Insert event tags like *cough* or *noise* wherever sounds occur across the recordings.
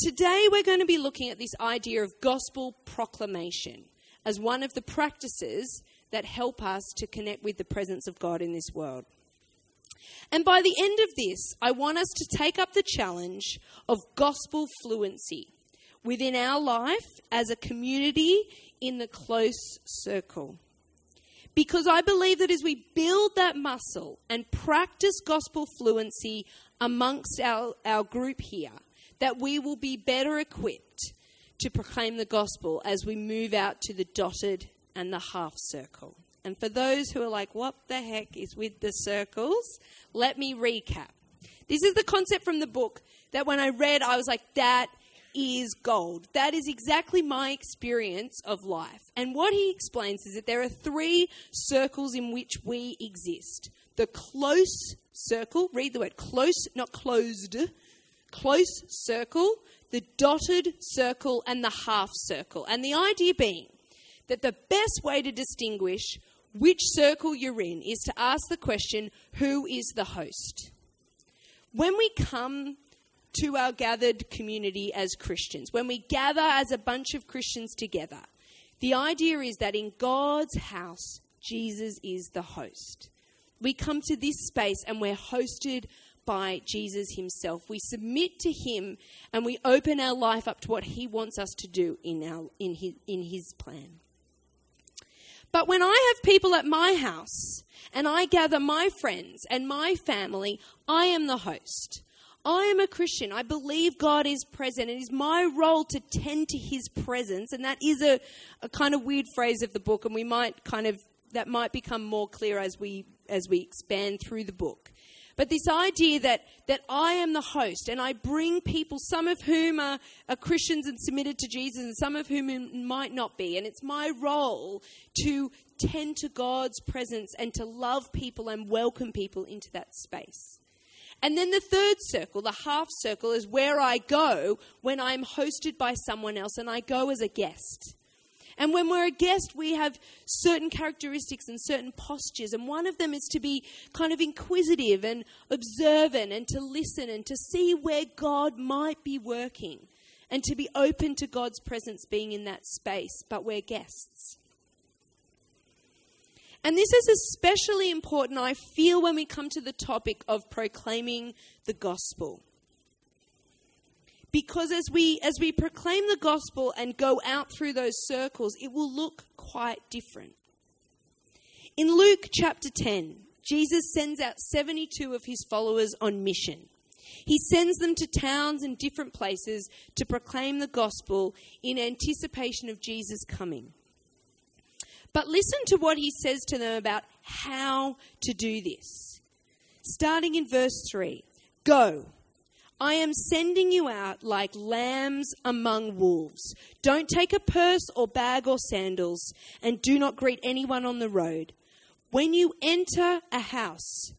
today we're going to be looking at this idea of gospel proclamation as one of the practices that help us to connect with the presence of God in this world. And by the end of this, I want us to take up the challenge of gospel fluency within our life as a community in the close circle. Because I believe that as we build that muscle and practice gospel fluency amongst our, our group here, that we will be better equipped to proclaim the gospel as we move out to the dotted and the half circle. And for those who are like, what the heck is with the circles? Let me recap. This is the concept from the book that when I read, I was like, that is gold. That is exactly my experience of life. And what he explains is that there are three circles in which we exist the close circle, read the word close, not closed, close circle, the dotted circle, and the half circle. And the idea being that the best way to distinguish which circle you're in is to ask the question who is the host? When we come to our gathered community as Christians, when we gather as a bunch of Christians together, the idea is that in God's house, Jesus is the host. We come to this space and we're hosted by Jesus himself. We submit to him and we open our life up to what he wants us to do in, our, in, his, in his plan. But when I have people at my house and I gather my friends and my family, I am the host. I am a Christian. I believe God is present. It is my role to tend to his presence. And that is a, a kind of weird phrase of the book, and we might kind of, that might become more clear as we, as we expand through the book. But this idea that, that I am the host and I bring people, some of whom are, are Christians and submitted to Jesus, and some of whom might not be. And it's my role to tend to God's presence and to love people and welcome people into that space. And then the third circle, the half circle, is where I go when I'm hosted by someone else and I go as a guest. And when we're a guest, we have certain characteristics and certain postures. And one of them is to be kind of inquisitive and observant and to listen and to see where God might be working and to be open to God's presence being in that space. But we're guests. And this is especially important, I feel, when we come to the topic of proclaiming the gospel. Because as we, as we proclaim the gospel and go out through those circles, it will look quite different. In Luke chapter 10, Jesus sends out 72 of his followers on mission. He sends them to towns and different places to proclaim the gospel in anticipation of Jesus' coming. But listen to what he says to them about how to do this. Starting in verse 3 Go I am sending you out like lambs among wolves. Don't take a purse or bag or sandals, and do not greet anyone on the road. When you enter a house,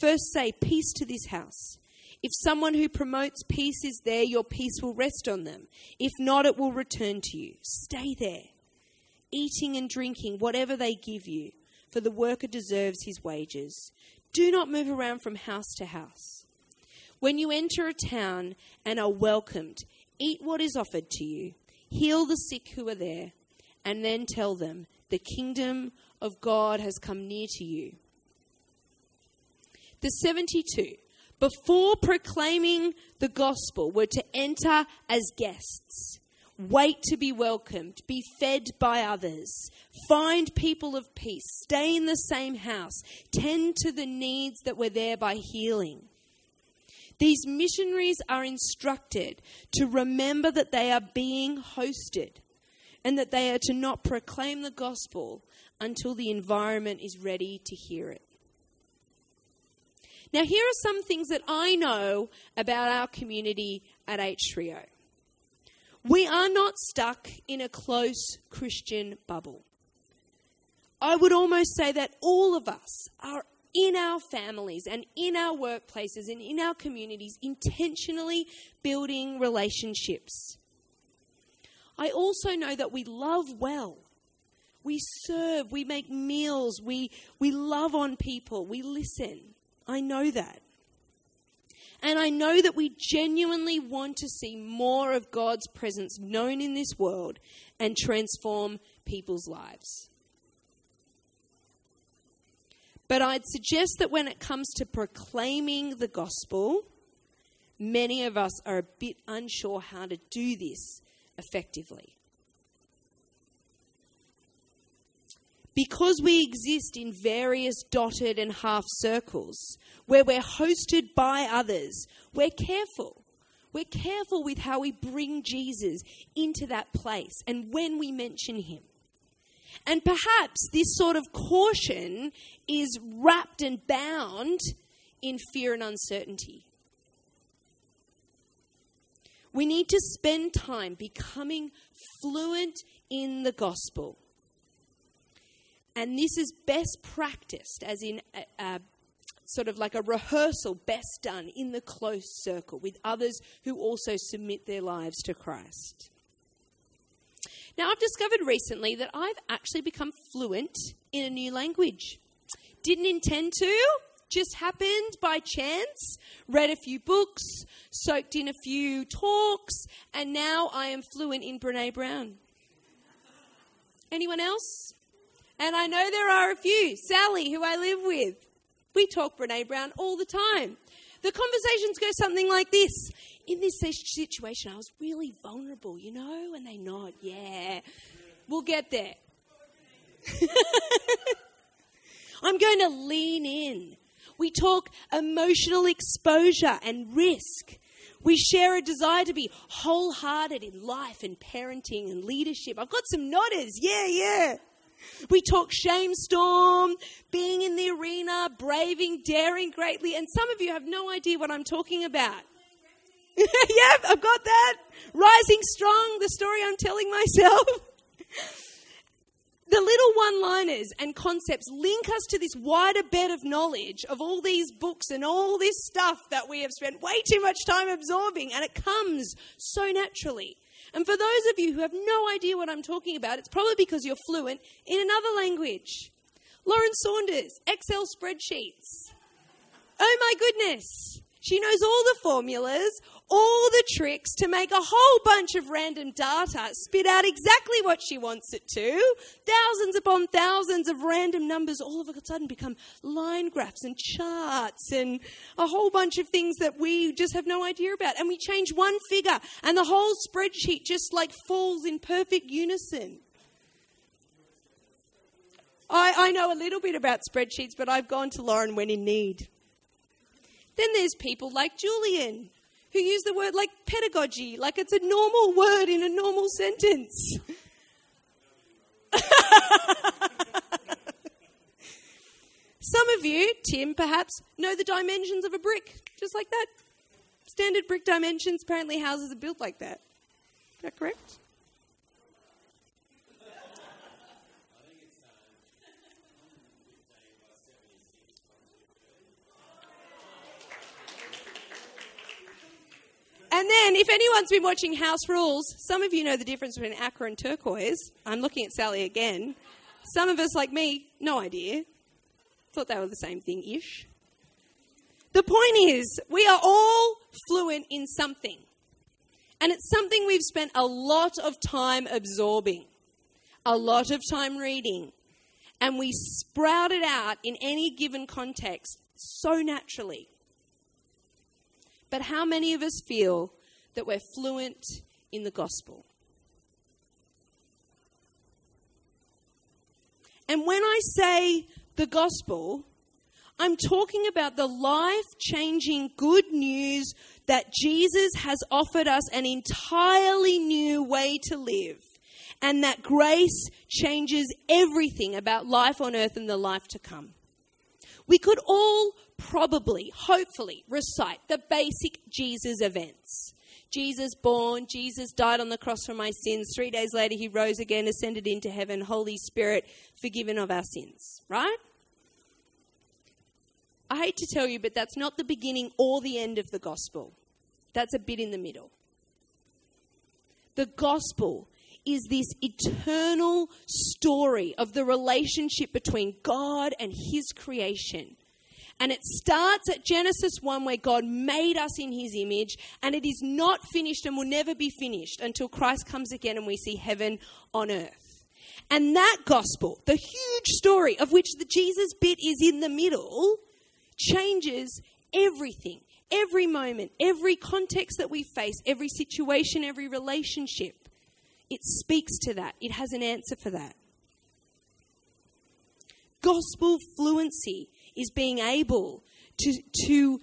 first say, Peace to this house. If someone who promotes peace is there, your peace will rest on them. If not, it will return to you. Stay there, eating and drinking whatever they give you, for the worker deserves his wages. Do not move around from house to house. When you enter a town and are welcomed, eat what is offered to you, heal the sick who are there, and then tell them, The kingdom of God has come near to you. The 72, before proclaiming the gospel, were to enter as guests wait to be welcomed, be fed by others, find people of peace, stay in the same house, tend to the needs that were there by healing. These missionaries are instructed to remember that they are being hosted and that they are to not proclaim the gospel until the environment is ready to hear it. Now, here are some things that I know about our community at H Trio. We are not stuck in a close Christian bubble. I would almost say that all of us are in our families and in our workplaces and in our communities, intentionally building relationships. I also know that we love well. We serve, we make meals, we, we love on people, we listen. I know that. And I know that we genuinely want to see more of God's presence known in this world and transform people's lives. But I'd suggest that when it comes to proclaiming the gospel, many of us are a bit unsure how to do this effectively. Because we exist in various dotted and half circles where we're hosted by others, we're careful. We're careful with how we bring Jesus into that place and when we mention him. And perhaps this sort of caution is wrapped and bound in fear and uncertainty. We need to spend time becoming fluent in the gospel and this is best practiced, as in a, a, sort of like a rehearsal best done in the close circle with others who also submit their lives to Christ. Now, I've discovered recently that I've actually become fluent in a new language. Didn't intend to, just happened by chance. Read a few books, soaked in a few talks, and now I am fluent in Brene Brown. Anyone else? And I know there are a few. Sally, who I live with, we talk Brene Brown all the time. The conversations go something like this. In this situation, I was really vulnerable, you know? And they nod, yeah. We'll get there. *laughs* I'm going to lean in. We talk emotional exposure and risk. We share a desire to be wholehearted in life and parenting and leadership. I've got some nodders. Yeah, yeah. We talk shame storm, being in the arena, braving, daring greatly, and some of you have no idea what I'm talking about. *laughs* yep, I've got that. Rising strong, the story I'm telling myself. the little one liners and concepts link us to this wider bed of knowledge of all these books and all this stuff that we have spent way too much time absorbing, and it comes so naturally. And for those of you who have no idea what I'm talking about, it's probably because you're fluent in another language. Lauren Saunders, Excel spreadsheets. Oh my goodness. She knows all the formulas, all the tricks to make a whole bunch of random data spit out exactly what she wants it to. Thousands upon thousands of random numbers all of a sudden become line graphs and charts and a whole bunch of things that we just have no idea about. And we change one figure and the whole spreadsheet just like falls in perfect unison. I, I know a little bit about spreadsheets, but I've gone to Lauren when in need. Then there's people like Julian, who use the word like pedagogy, like it's a normal word in a normal sentence. *laughs* Some of you, Tim perhaps, know the dimensions of a brick, just like that. Standard brick dimensions, apparently houses are built like that. Is that correct? And then, if anyone's been watching House Rules, some of you know the difference between aqua and turquoise. I'm looking at Sally again. Some of us, like me, no idea. Thought they were the same thing ish. The point is, we are all fluent in something. And it's something we've spent a lot of time absorbing, a lot of time reading, and we sprout it out in any given context so naturally. But how many of us feel that we're fluent in the gospel? And when I say the gospel, I'm talking about the life changing good news that Jesus has offered us an entirely new way to live, and that grace changes everything about life on earth and the life to come. We could all probably, hopefully, recite the basic Jesus events. Jesus born, Jesus died on the cross for my sins. Three days later, he rose again, ascended into heaven. Holy Spirit, forgiven of our sins. Right? I hate to tell you, but that's not the beginning or the end of the gospel. That's a bit in the middle. The gospel is this eternal story of the relationship between God and his creation And it starts at Genesis 1, where God made us in his image, and it is not finished and will never be finished until Christ comes again and we see heaven on earth. And that gospel, the huge story of which the Jesus bit is in the middle, changes everything. Every moment, every context that we face, every situation, every relationship, it speaks to that. It has an answer for that. Gospel fluency is being able to, to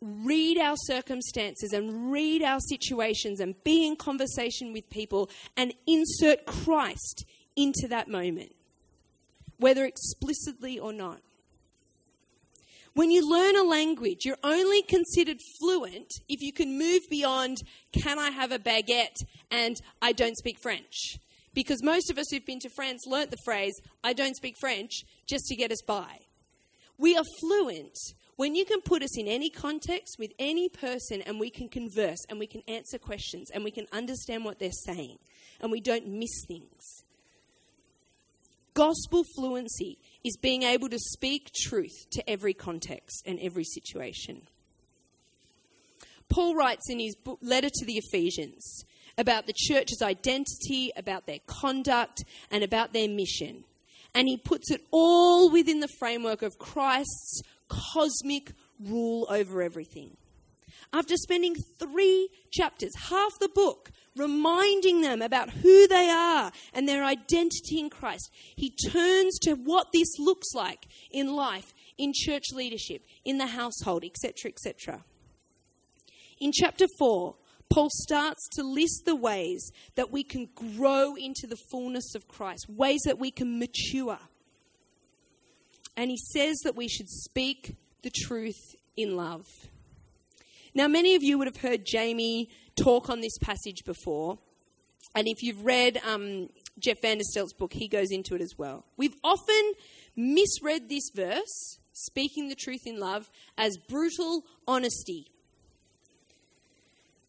read our circumstances and read our situations and be in conversation with people and insert Christ into that moment, whether explicitly or not. When you learn a language, you're only considered fluent if you can move beyond, can I have a baguette and I don't speak French? Because most of us who've been to France learnt the phrase, I don't speak French, just to get us by. We are fluent when you can put us in any context with any person and we can converse and we can answer questions and we can understand what they're saying and we don't miss things. Gospel fluency is being able to speak truth to every context and every situation. Paul writes in his book, letter to the Ephesians about the church's identity, about their conduct, and about their mission and he puts it all within the framework of Christ's cosmic rule over everything. After spending three chapters, half the book, reminding them about who they are and their identity in Christ, he turns to what this looks like in life, in church leadership, in the household, etc., etc. In chapter 4, Paul starts to list the ways that we can grow into the fullness of Christ, ways that we can mature. And he says that we should speak the truth in love. Now, many of you would have heard Jamie talk on this passage before. And if you've read um, Jeff Vanderstelt's book, he goes into it as well. We've often misread this verse, speaking the truth in love, as brutal honesty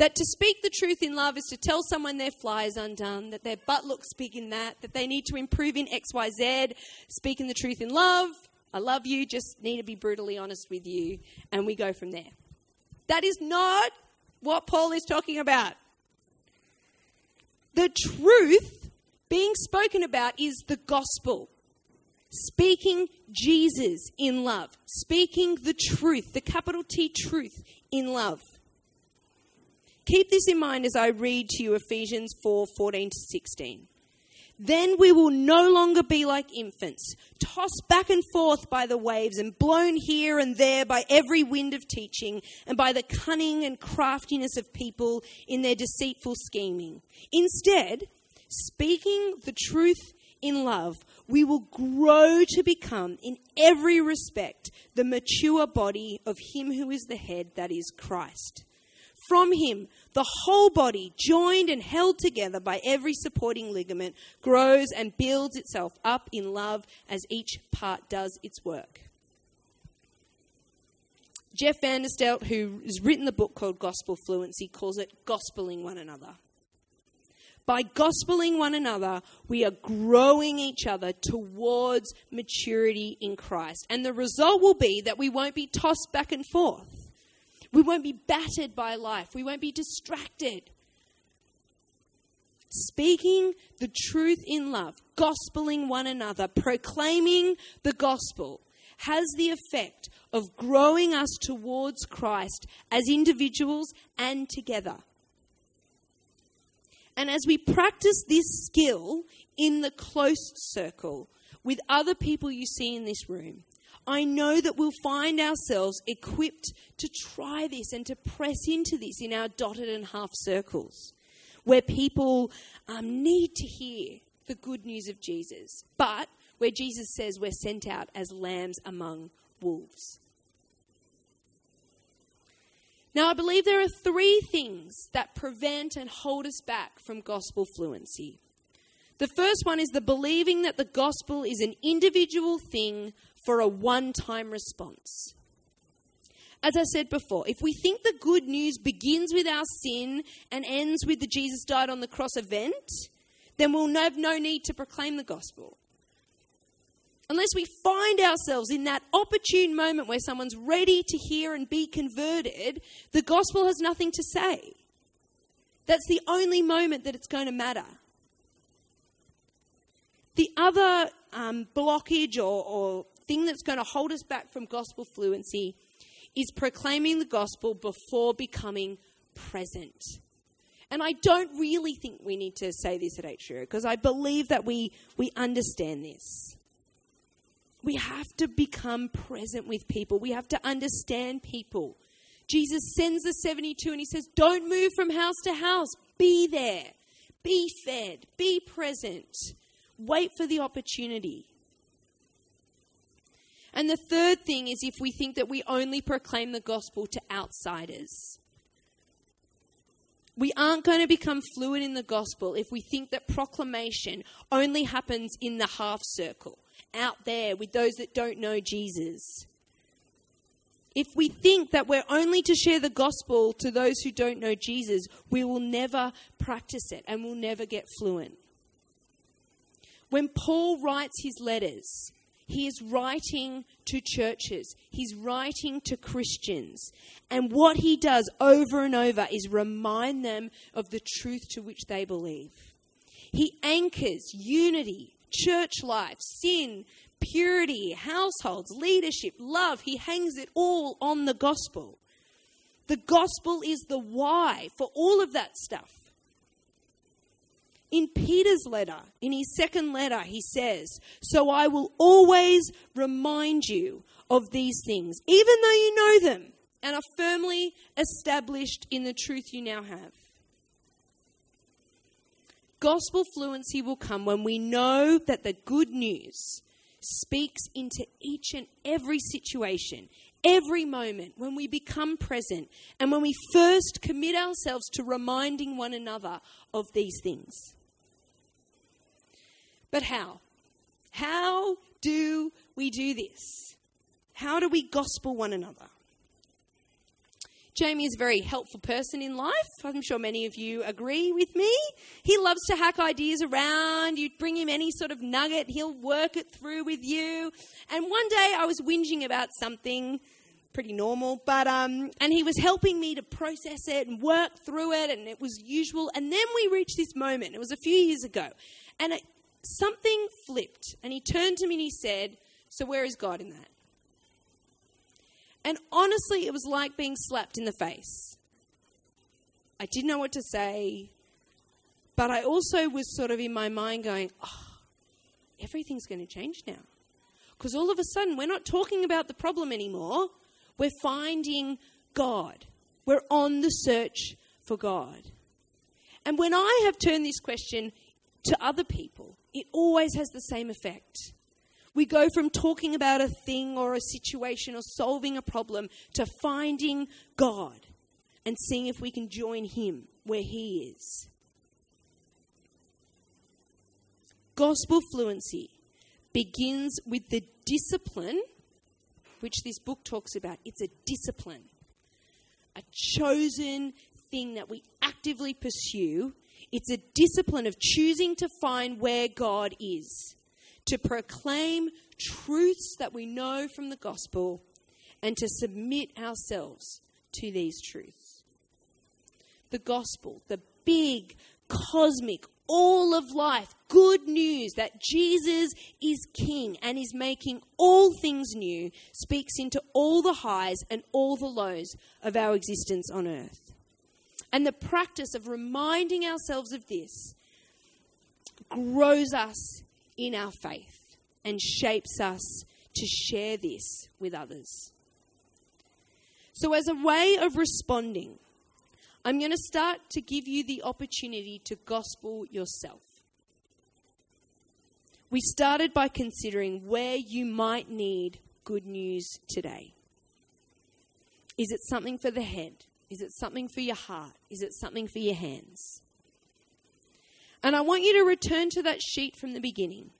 that to speak the truth in love is to tell someone their fly is undone, that their butt looks big in that, that they need to improve in XYZ. Speaking the truth in love, I love you, just need to be brutally honest with you, and we go from there. That is not what Paul is talking about. The truth being spoken about is the gospel. Speaking Jesus in love. Speaking the truth, the capital T truth in love. Keep this in mind as I read to you Ephesians 4 14 to 16. Then we will no longer be like infants, tossed back and forth by the waves and blown here and there by every wind of teaching and by the cunning and craftiness of people in their deceitful scheming. Instead, speaking the truth in love, we will grow to become, in every respect, the mature body of Him who is the head, that is Christ. From him, the whole body, joined and held together by every supporting ligament, grows and builds itself up in love as each part does its work. Jeff Vanderstelt, who has written the book called Gospel Fluency, calls it gospeling one another. By gospeling one another, we are growing each other towards maturity in Christ. And the result will be that we won't be tossed back and forth we won't be battered by life. We won't be distracted. Speaking the truth in love, gospeling one another, proclaiming the gospel has the effect of growing us towards Christ as individuals and together. And as we practice this skill in the close circle with other people you see in this room, I know that we'll find ourselves equipped to try this and to press into this in our dotted and half circles, where people um, need to hear the good news of Jesus, but where Jesus says we're sent out as lambs among wolves. Now, I believe there are three things that prevent and hold us back from gospel fluency. The first one is the believing that the gospel is an individual thing for a one time response. As I said before, if we think the good news begins with our sin and ends with the Jesus died on the cross event, then we'll have no need to proclaim the gospel. unless we find ourselves in that opportune moment where someone's ready to hear and be converted, the gospel has nothing to say. That's the only moment that it's going to matter. The other um, blockage or, or thing that's going to hold us back from gospel fluency is proclaiming the gospel before becoming present. And I don't really think we need to say this at HRO because I believe that we, we understand this. We have to become present with people. We have to understand people. Jesus sends the 72 and he says, Don't move from house to house. Be there. Be fed. Be present. Wait for the opportunity. And the third thing is if we think that we only proclaim the gospel to outsiders. We aren't going to become fluent in the gospel if we think that proclamation only happens in the half circle, out there with those that don't know Jesus. If we think that we're only to share the gospel to those who don't know Jesus, we will never practice it and we'll never get fluent. When Paul writes his letters, he is writing to churches, he's writing to Christians. And what he does over and over is remind them of the truth to which they believe. He anchors unity, church life, sin, purity, households, leadership, love. He hangs it all on the gospel. The gospel is the why for all of that stuff. In Peter's letter, in his second letter, he says, So I will always remind you of these things, even though you know them and are firmly established in the truth you now have. Gospel fluency will come when we know that the good news speaks into each and every situation, every moment, when we become present, and when we first commit ourselves to reminding one another of these things. But how? How do we do this? How do we gospel one another? Jamie is a very helpful person in life. I'm sure many of you agree with me. He loves to hack ideas around. You bring him any sort of nugget, he'll work it through with you. And one day I was whinging about something pretty normal, but um, and he was helping me to process it and work through it, and it was usual. And then we reached this moment. It was a few years ago, and it, something flipped. And he turned to me and he said, So where is God in that? And honestly, it was like being slapped in the face. I didn't know what to say, but I also was sort of in my mind going, Oh, everything's going to change now. Because all of a sudden, we're not talking about the problem anymore. We're finding God. We're on the search for God. And when I have turned this question to other people, it always has the same effect. We go from talking about a thing or a situation or solving a problem to finding God and seeing if we can join Him where He is. Gospel fluency begins with the discipline, which this book talks about. It's a discipline, a chosen thing that we actively pursue it's a discipline of choosing to find where God is, to proclaim truths that we know from the gospel, and to submit ourselves to these truths. The gospel, the big, cosmic, all of life, good news that Jesus is King and is making all things new, speaks into all the highs and all the lows of our existence on earth. And the practice of reminding ourselves of this grows us in our faith and shapes us to share this with others. So, as a way of responding, I'm going to start to give you the opportunity to gospel yourself. We started by considering where you might need good news today. Is it something for the head? Is it something for your heart? Is it something for your hands? And I want you to return to that sheet from the beginning.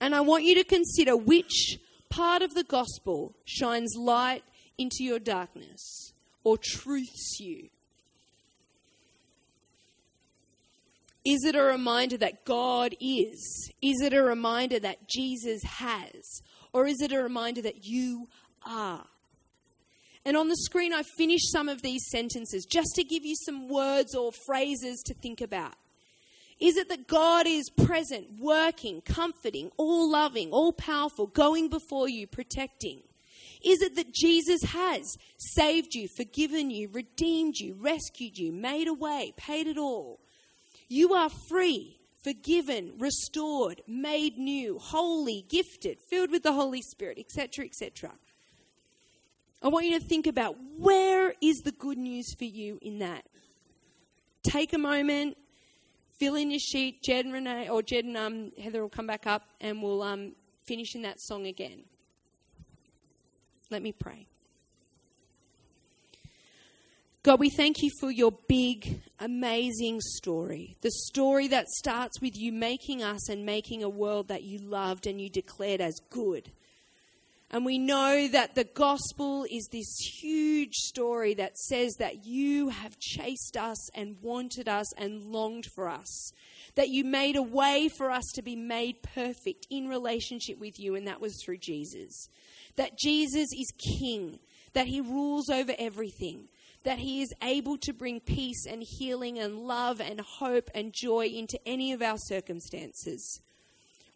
And I want you to consider which part of the gospel shines light into your darkness or truths you. Is it a reminder that God is? Is it a reminder that Jesus has? Or is it a reminder that you are? And on the screen, I finished some of these sentences just to give you some words or phrases to think about. Is it that God is present, working, comforting, all loving, all powerful, going before you, protecting? Is it that Jesus has saved you, forgiven you, redeemed you, rescued you, made a way, paid it all? You are free, forgiven, restored, made new, holy, gifted, filled with the Holy Spirit, etc., etc. I want you to think about where is the good news for you in that. Take a moment, fill in your sheet. Jed and Renee, or Jed and um, Heather will come back up and we'll um, finish in that song again. Let me pray. God, we thank you for your big, amazing story. The story that starts with you making us and making a world that you loved and you declared as good. And we know that the gospel is this huge story that says that you have chased us and wanted us and longed for us. That you made a way for us to be made perfect in relationship with you, and that was through Jesus. That Jesus is king, that he rules over everything, that he is able to bring peace and healing and love and hope and joy into any of our circumstances.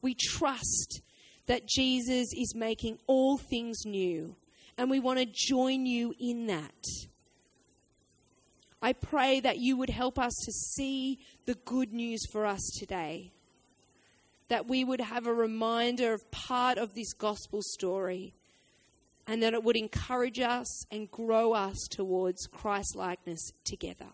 We trust that Jesus is making all things new, and we want to join you in that. I pray that you would help us to see the good news for us today. That we would have a reminder of part of this gospel story and that it would encourage us and grow us towards Christ likeness together.